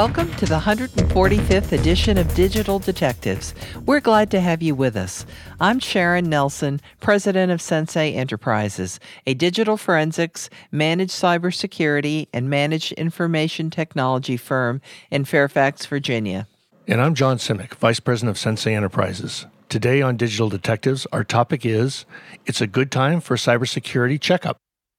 Welcome to the 145th edition of Digital Detectives. We're glad to have you with us. I'm Sharon Nelson, president of Sensei Enterprises, a digital forensics, managed cybersecurity, and managed information technology firm in Fairfax, Virginia. And I'm John Simek, vice president of Sensei Enterprises. Today on Digital Detectives, our topic is It's a Good Time for Cybersecurity Checkup.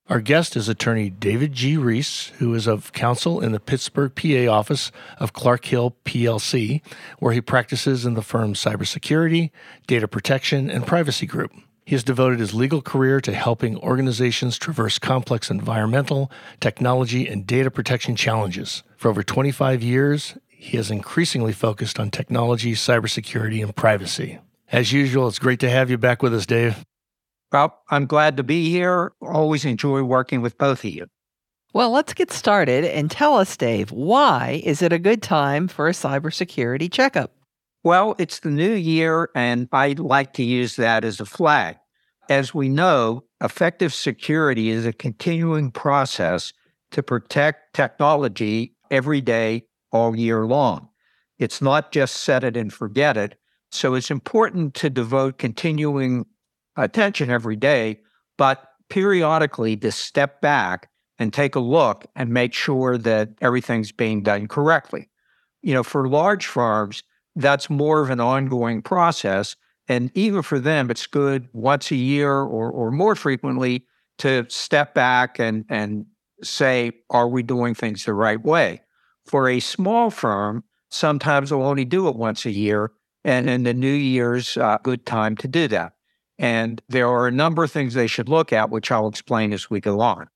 Our guest is attorney David G. Ries, who is of counsel in the Pittsburgh, PA office of Clark Hill PLC, where he practices in the firm's cybersecurity, data protection, and privacy group. He has devoted his legal career to helping organizations traverse complex environmental, technology, and data protection challenges. For over 25 years, he has increasingly focused on technology, cybersecurity, and privacy. As usual, it's great to have you back with us, Dave. Well, I'm glad to be here. Always enjoy working with both of you. Well, let's get started and tell us, Dave, why is it a good time for a cybersecurity checkup? Well, it's the new year, and I'd like to use that as a flag. As we know, effective security is a continuing process to protect technology every day, all year long. It's not just set it and forget it. So it's important to devote continuing attention every day, but periodically to step back and take a look and make sure that everything's being done correctly. You know, for large firms, that's more of an ongoing process. And even for them, it's good once a year or, or more frequently to step back and, and say, are we doing things the right way? For a small firm, sometimes they'll only do it once a year. And in the new year's a uh, good time to do that. And there are a number of things they should look at, which I'll explain as we go on.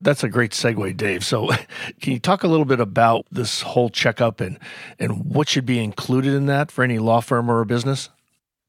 That's a great segue, Dave. So, can you talk a little bit about this whole checkup and and what should be included in that for any law firm or a business?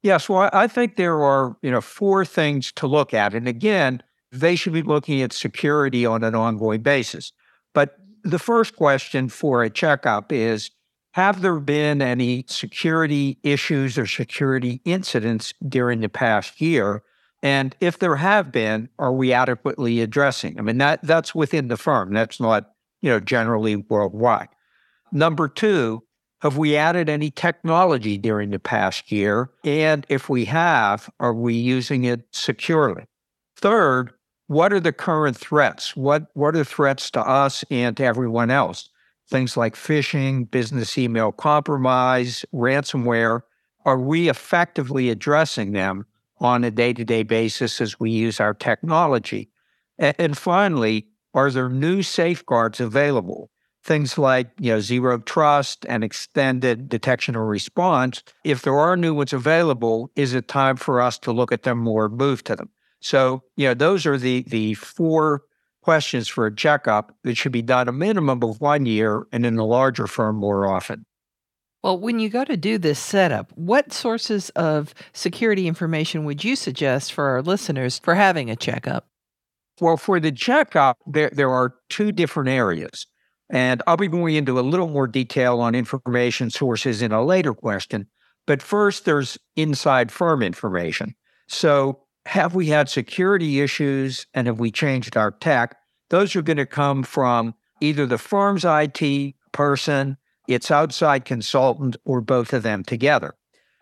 Yes, well, I think there are you know four things to look at, and again, they should be looking at security on an ongoing basis. But the first question for a checkup is have there been any security issues or security incidents during the past year? And if there have been, are we adequately addressing? I mean, that that's within the firm. That's not, you know, generally worldwide. Number two, have we added any technology during the past year? And if we have, are we using it securely? Third, what are the current threats? What what are threats to us and to everyone else? Things like phishing, business email compromise, ransomware, are we effectively addressing them on a day to day basis as we use our technology? And finally, are there new safeguards available? Things like you know zero trust and extended detection or response. If there are new ones available, is it time for us to look at them or move to them? So you know those are the the four questions for a checkup that should be done a minimum of one year and in a larger firm more often. Well, when you go to do this setup, what sources of security information would you suggest for our listeners for having a checkup? Well, for the checkup, there, there are two different areas. And I'll be going into a little more detail on information sources in a later question. But first, there's inside firm information. So have we had security issues and have we changed our tech? Those are going to come from either the firm's IT person, its outside consultant, or both of them together.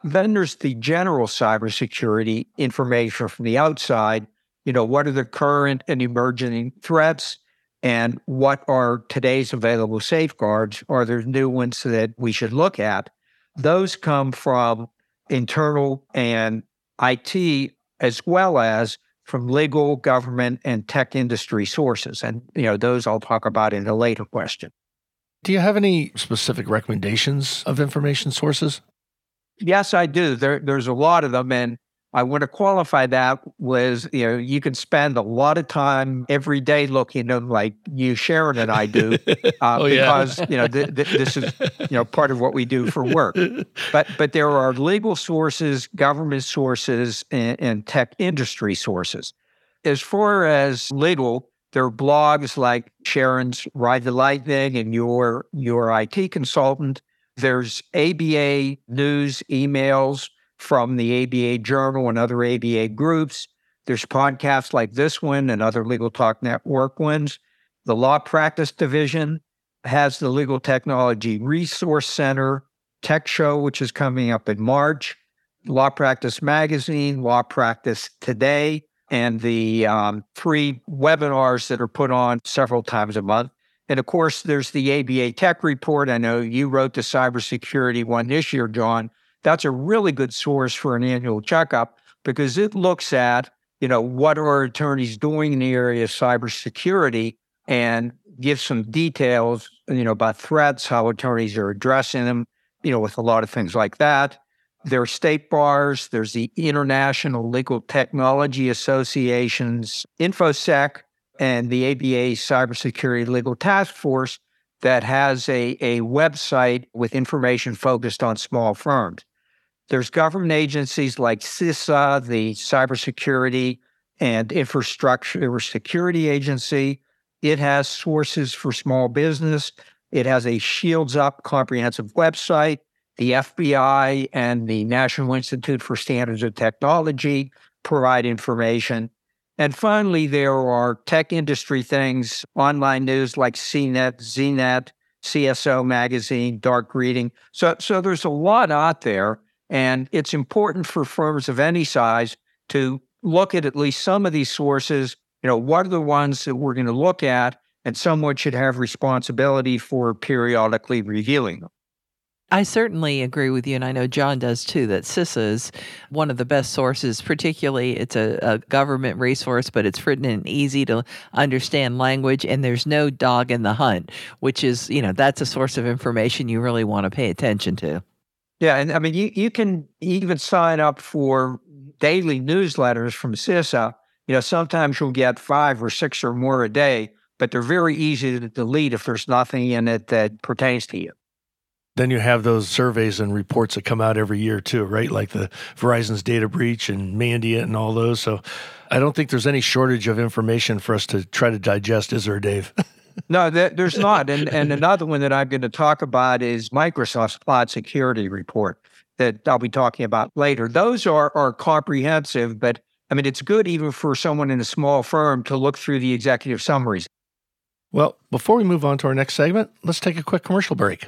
Then there's the general cybersecurity information from the outside. You know, what are the current and emerging threats? And what are today's available safeguards? Are there new ones that we should look at? Those come from internal and IT as well as from legal, government, and tech industry sources. And, you know, those I'll talk about in a later question. Do you have any specific recommendations of information sources? Yes, I do. There, there's a lot of them. And I want to qualify that was, you know, you can spend a lot of time every day looking at them like you, Sharon, and I do, uh, oh, because, yeah. you know, th- th- this is, you know, part of what we do for work. But, but there are legal sources, government sources, and, and tech industry sources. as far as legal, there are blogs like Sharon's Ride the Lightning and your your IT consultant. There's ABA news emails from the ABA Journal and other ABA groups. There's podcasts like this one and other Legal Talk Network ones. The Law Practice Division has the Legal Technology Resource Center Tech Show, which is coming up in March. Law Practice Magazine, Law Practice Today, and the um, free webinars that are put on several times a month. And of course, there's the ABA Tech Report. I know you wrote the cybersecurity one this year, John. That's a really good source for an annual checkup because it looks at, you know, what are attorneys doing in the area of cybersecurity and gives some details, you know, about threats, how attorneys are addressing them, you know, with a lot of things like that. There are state bars. There's the International Legal Technology Association's InfoSec and the ABA Cybersecurity Legal Task Force that has a, a website with information focused on small firms. There's government agencies like CISA, the Cybersecurity and Infrastructure Security Agency. It has sources for small business. It has a Shields Up comprehensive website the FBI and the National Institute for Standards and Technology provide information. And finally, there are tech industry things, online news like CNET, ZNet, CSO Magazine, Dark Reading. So, so there's a lot out there. And it's important for firms of any size to look at at least some of these sources. You know, what are the ones that we're going to look at? And someone should have responsibility for periodically reviewing them. I certainly agree with you, and I know John does too, that CISA is one of the best sources, particularly it's a, a, government resource, but it's written in easy to understand language, and there's no dog in the hunt, which is, you know, that's a source of information you really want to pay attention to. Yeah, and I mean, you, you can even sign up for daily newsletters from CISA. You know, sometimes you'll get five or six or more a day, but they're very easy to delete if there's nothing in it that pertains to you. Then you have those surveys and reports that come out every year too, right? Like the Verizon's data breach and Mandiant and all those. So I don't think there's any shortage of information for us to try to digest, is there, Dave? no, there's not. And and another one that I'm going to talk about is Microsoft's Cloud Security Report that I'll be talking about later. Those are are comprehensive, but I mean it's good even for someone in a small firm to look through the executive summaries. Well, before we move on to our next segment, let's take a quick commercial break.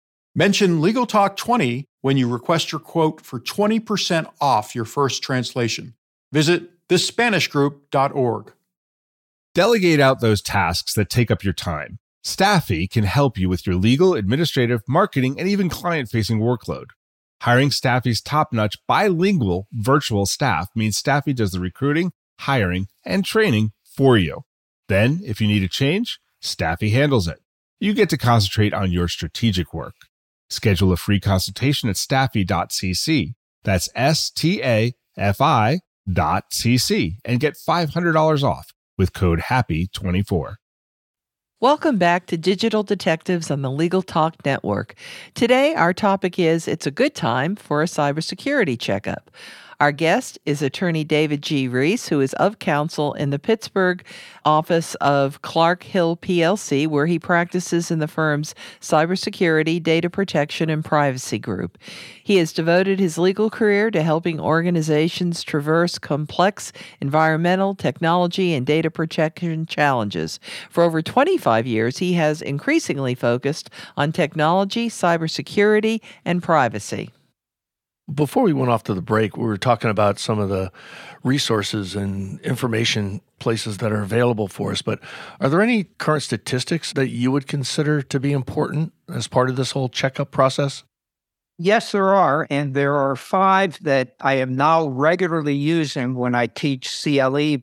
Mention Legal Talk 20 when you request your quote for 20% off your first translation. Visit thespanishgroup.org. Delegate out those tasks that take up your time. Stafi can help you with your legal, administrative, marketing, and even client facing workload. Hiring Stafi's top notch bilingual virtual staff means Stafi does the recruiting, hiring, and training for you. Then, if you need a change, Stafi handles it. You get to concentrate on your strategic work. Schedule a free consultation at stafi.cc. That's S T A F I dot cc and get $500 off with code HAPPY24. Welcome back to Digital Detectives on the Legal Talk Network. Today, our topic is It's a Good Time for a Cybersecurity Checkup. Our guest is attorney David G. Ries, who is of counsel in the Pittsburgh office of Clark Hill PLC, where he practices in the firm's cybersecurity, data protection, and privacy group. He has devoted his legal career to helping organizations traverse complex environmental, technology, and data protection challenges. For over 25 years, he has increasingly focused on technology, cybersecurity, and privacy. Before we went off to the break, we were talking about some of the resources and information places that are available for us. But are there any current statistics that you would consider to be important as part of this whole checkup process? Yes, there are. And there are five that I am now regularly using when I teach CLE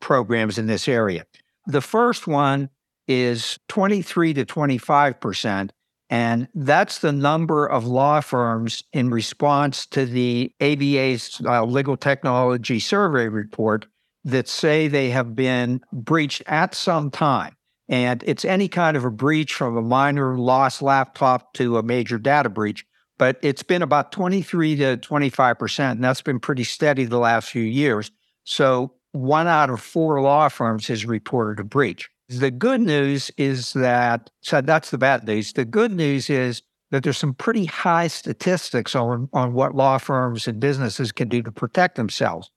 programs in this area. The first one is 23 to 25%. And that's the number of law firms in response to the ABA's uh, legal technology survey report that say they have been breached at some time. And it's any kind of a breach from a minor lost laptop to a major data breach. But it's been about 23 to 25%. And that's been pretty steady the last few years. So one out of four law firms has reported a breach. The good news is that, so that's the bad news. The good news is that there's some pretty high statistics on, on what law firms and businesses can do to protect themselves.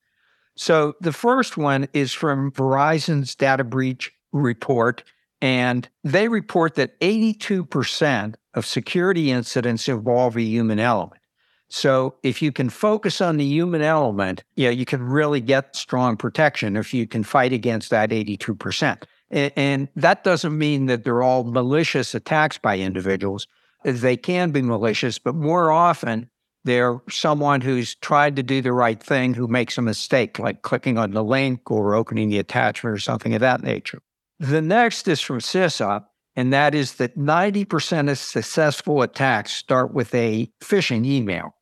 So the first one is from Verizon's data breach report. And they report that 82% of security incidents involve a human element. So if you can focus on the human element, yeah, you can really get strong protection if you can fight against that 82%. And that doesn't mean that they're all malicious attacks by individuals. They can be malicious, but more often they're someone who's tried to do the right thing who makes a mistake, like clicking on the link or opening the attachment or something of that nature. The next is from CISA, and that is that 90% of successful attacks start with a phishing email.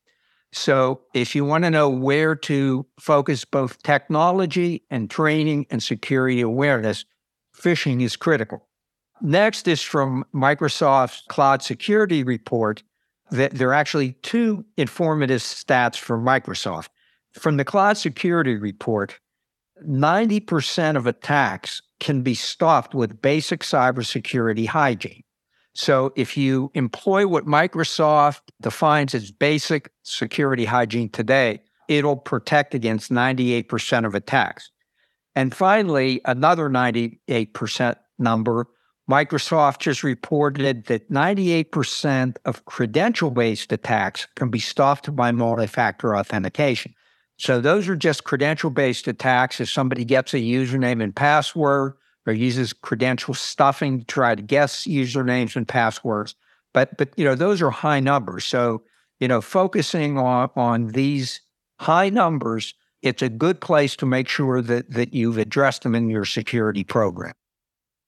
So, if you want to know where to focus both technology and training and security awareness, phishing is critical. Next is from Microsoft's Cloud Security Report that there are actually two informative stats from Microsoft. From the Cloud Security Report, 90% of attacks can be stopped with basic cybersecurity hygiene. So if you employ what Microsoft defines as basic security hygiene today, it'll protect against 98% of attacks. And finally, another 98% number Microsoft just reported that 98% of credential based attacks can be stopped by multi factor authentication. So those are just credential based attacks. If somebody gets a username and password or uses credential stuffing to try to guess usernames and passwords. But but you know, those are high numbers. So, you know, focusing on, on these high numbers, it's a good place to make sure that that you've addressed them in your security program.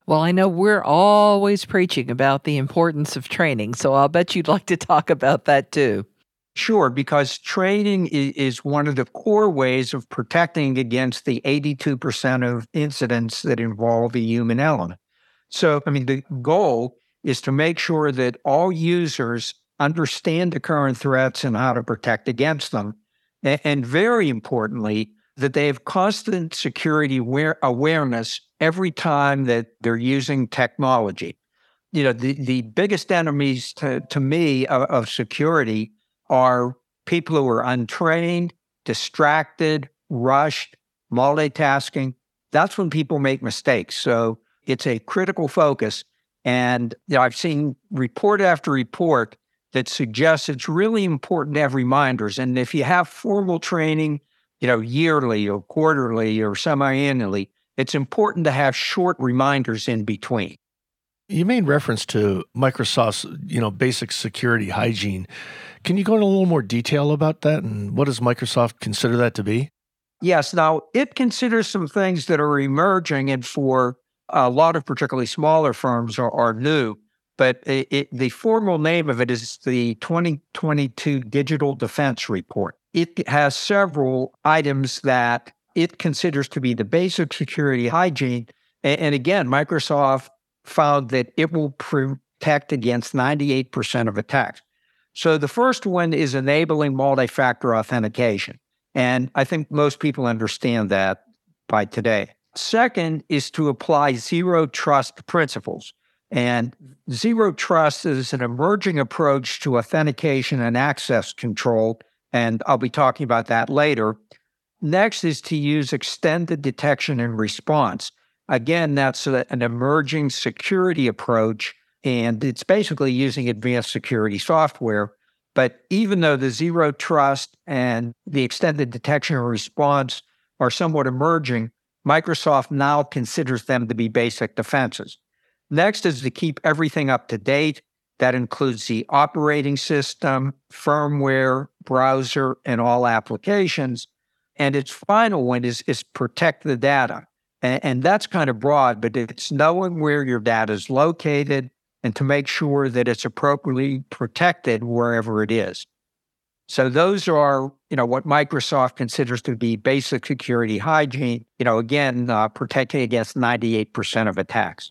Well, I know we're always preaching about the importance of training, so I'll bet you'd like to talk about that too. Sure, because training is one of the core ways of protecting against the 82% of incidents that involve a human element. So, I mean, the goal is to make sure that all users understand the current threats and how to protect against them. And very importantly, that they have constant security aware- awareness every time that they're using technology. You know, the, the biggest enemies to, to me of, of security are people who are untrained, distracted, rushed, multitasking. That's when people make mistakes. So it's a critical focus. And you know, I've seen report after report that suggests it's really important to have reminders. And if you have formal training, you know, yearly or quarterly or semi-annually, it's important to have short reminders in between. You made reference to Microsoft's, you know, basic security hygiene. Can you go into a little more detail about that and what does Microsoft consider that to be? Yes. Now, it considers some things that are emerging and for a lot of particularly smaller firms are, are new, but it, it, the formal name of it is the 2022 Digital Defense Report. It has several items that it considers to be the basic security hygiene. And, and again, Microsoft found that it will protect against 98% of attacks. So the first one is enabling multi factor authentication. And I think most people understand that by today. Second is to apply zero trust principles. And zero trust is an emerging approach to authentication and access control. And I'll be talking about that later. Next is to use extended detection and response. Again, that's a, an emerging security approach and it's basically using advanced security software. But even though the zero trust and the extended detection and response are somewhat emerging, Microsoft now considers them to be basic defenses. Next is to keep everything up to date. That includes the operating system, firmware, browser, and all applications. And its final one is, is protect the data. And, and that's kind of broad, but it's knowing where your data is located and to make sure that it's appropriately protected wherever it is. So those are, you know, what Microsoft considers to be basic security hygiene. You know, again, uh, protecting against 98% of attacks.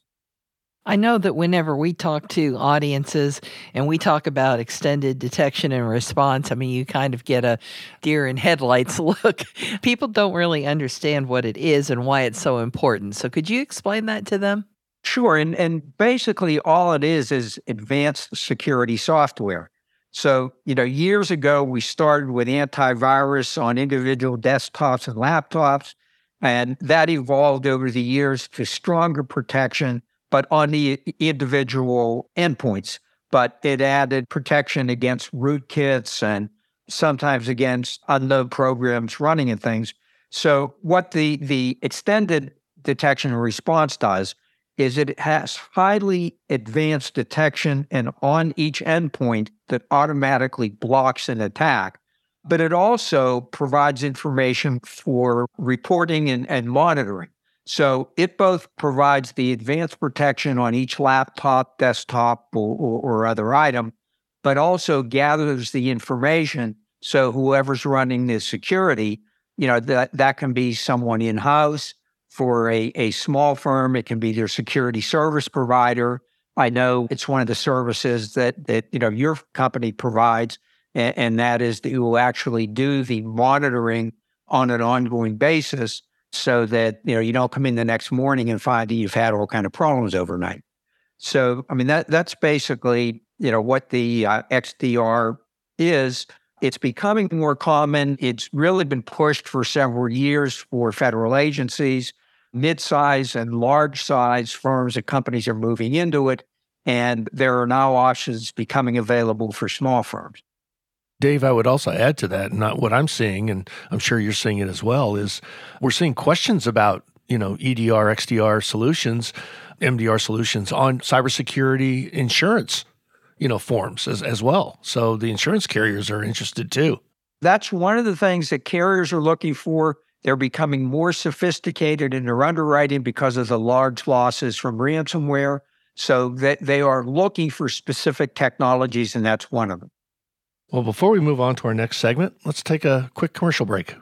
I know that whenever we talk to audiences and we talk about extended detection and response, I mean, you kind of get a deer in headlights look. People don't really understand what it is and why it's so important. So, could you explain that to them? Sure. And, and basically, all it is is advanced security software. So, you know, years ago, we started with antivirus on individual desktops and laptops, and that evolved over the years to stronger protection but on the individual endpoints. But it added protection against rootkits and sometimes against unknown programs running and things. So what the the extended detection and response does is it has highly advanced detection and on each endpoint that automatically blocks an attack. But it also provides information for reporting and, and monitoring. So it both provides the advanced protection on each laptop, desktop, or, or, or, other item, but also gathers the information. So whoever's running the security, you know, that, that can be someone in house. For a, a small firm, it can be their security service provider. I know it's one of the services that that you know your company provides, and, and that is that you will actually do the monitoring on an ongoing basis so that you know you don't come in the next morning and find that you've had all kind of problems overnight. So I mean that that's basically you know what the uh, XDR is. It's becoming more common. It's really been pushed for several years for federal agencies, mid-size and large-size firms and companies are moving into it, and there are now options becoming available for small firms. Dave, I would also add to that, not what I'm seeing, and I'm sure you're seeing it as well, is we're seeing questions about, you know, EDR, XDR solutions, MDR solutions on cybersecurity insurance, you know, forms as, as well. So the insurance carriers are interested too. That's one of the things that carriers are looking for. They're becoming more sophisticated in their underwriting because of the large losses from ransomware. So that they are looking for specific technologies, and that's one of them. Well, before we move on to our next segment, let's take a quick commercial break.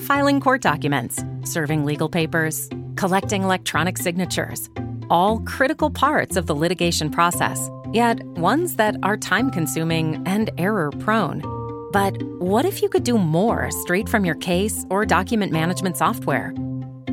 Filing court documents, serving legal papers, collecting electronic signatures, all critical parts of the litigation process, yet ones that are time consuming and error prone. But what if you could do more straight from your case or document management software?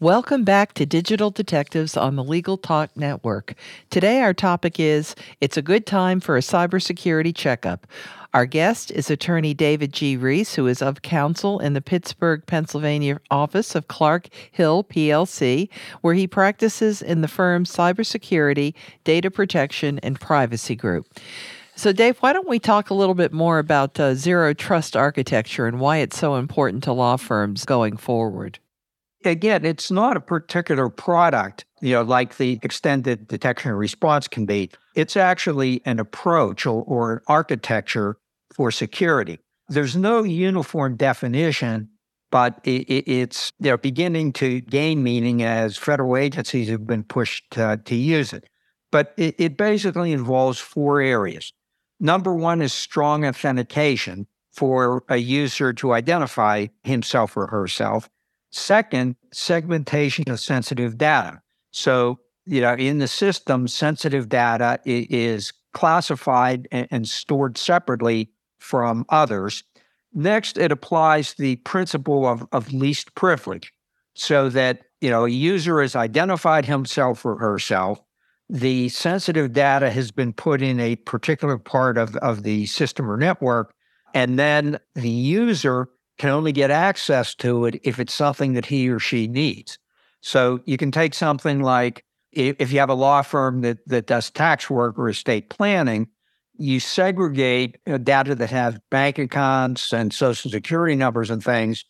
Welcome back to Digital Detectives on the Legal Talk Network. Today, our topic is It's a Good Time for a Cybersecurity Checkup. Our guest is attorney David G. Ries, who is of counsel in the Pittsburgh, Pennsylvania office of Clark Hill PLC, where he practices in the firm's cybersecurity, data protection, and privacy group. So, Dave, why don't we talk a little bit more about uh, zero trust architecture and why it's so important to law firms going forward? Again, it's not a particular product, you know, like the extended detection and response can be. It's actually an approach or, or an architecture for security. There's no uniform definition, but it, it, it's they're beginning to gain meaning as federal agencies have been pushed uh, to use it. But it, it basically involves four areas. Number one is strong authentication for a user to identify himself or herself. Second, segmentation of sensitive data. So, you know, in the system, sensitive data is classified and stored separately from others. Next, it applies the principle of, of least privilege so that, you know, a user has identified himself or herself. The sensitive data has been put in a particular part of, of the system or network. And then the user can only get access to it if it's something that he or she needs. So you can take something like if you have a law firm that, that does tax work or estate planning, you segregate uh, data that has bank accounts and social security numbers and things.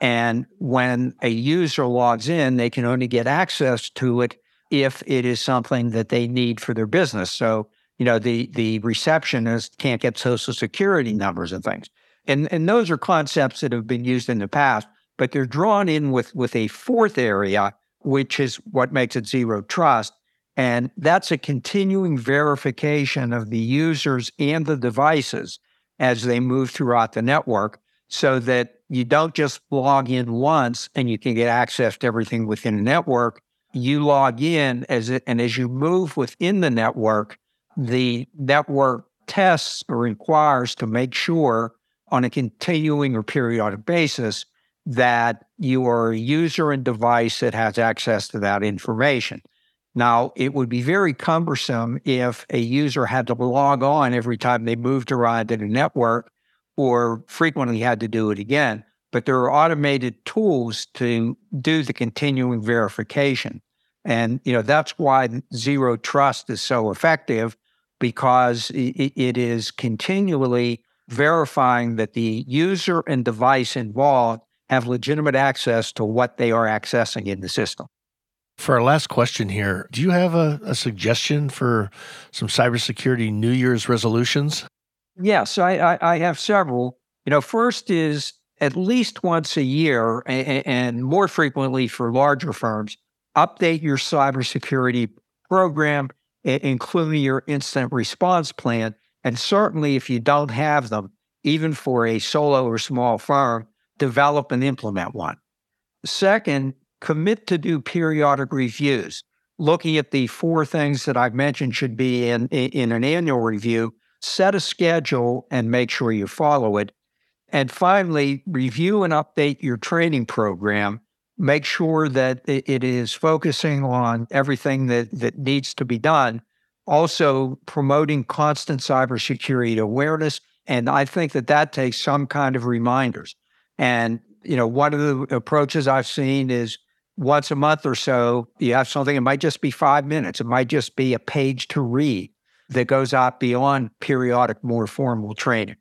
And when a user logs in, they can only get access to it if it is something that they need for their business. So, you know, the the receptionist can't get social security numbers and things. And and those are concepts that have been used in the past, but they're drawn in with with a fourth area, which is what makes it zero trust. And that's a continuing verification of the users and the devices as they move throughout the network so that you don't just log in once and you can get access to everything within the network. You log in as it, and as you move within the network, the network tests or requires to make sure on a continuing or periodic basis that you are a user and device that has access to that information. Now, it would be very cumbersome if a user had to log on every time they moved around in a network or frequently had to do it again. But there are automated tools to do the continuing verification. And, you know, that's why zero trust is so effective because it is continually verifying that the user and device involved have legitimate access to what they are accessing in the system. For our last question here, do you have a, a suggestion for some cybersecurity New Year's resolutions? Yes, I, I, I, have several. You know, first is at least once a year and, and more frequently for larger firms, update your cybersecurity program, including your incident response plan. And certainly, if you don't have them, even for a solo or small firm, develop and implement one. Second, commit to do periodic reviews. Looking at the four things that I've mentioned should be in, in an annual review, set a schedule and make sure you follow it. And finally, review and update your training program. Make sure that it is focusing on everything that, that needs to be done. Also, promoting constant cybersecurity awareness. And I think that that takes some kind of reminders. And, you know, one of the approaches I've seen is once a month or so, you have something, it might just be five minutes, it might just be a page to read that goes out beyond periodic, more formal training.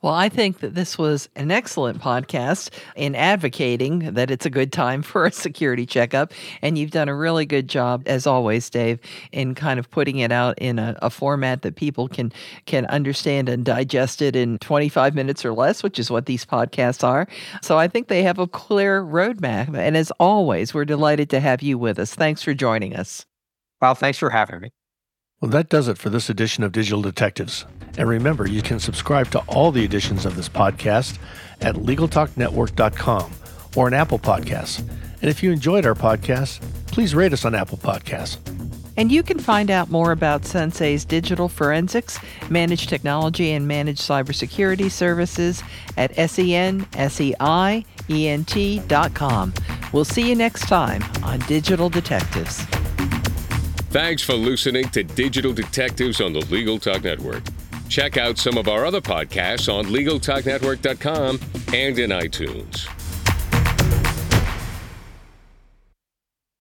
Well, I think that this was an excellent podcast in advocating that it's a good time for a security checkup. And you've done a really good job, as always, Dave, in kind of putting it out in a, a format that people can can understand and digest it in 25 minutes or less, which is what these podcasts are. So I think they have a clear roadmap. And as always, we're delighted to have you with us. Thanks for joining us. Well, thanks for having me. Well, that does it for this edition of Digital Detectives. And remember, you can subscribe to all the editions of this podcast at LegalTalkNetwork.com or on Apple Podcasts. And if you enjoyed our podcast, please rate us on Apple Podcasts. And you can find out more about Sensei's digital forensics, managed technology, and managed cybersecurity services at senseient.com. We'll see you next time on Digital Detectives. Thanks for listening to Digital Detectives on the Legal Talk Network. Check out some of our other podcasts on LegalTalkNetwork.com and in iTunes.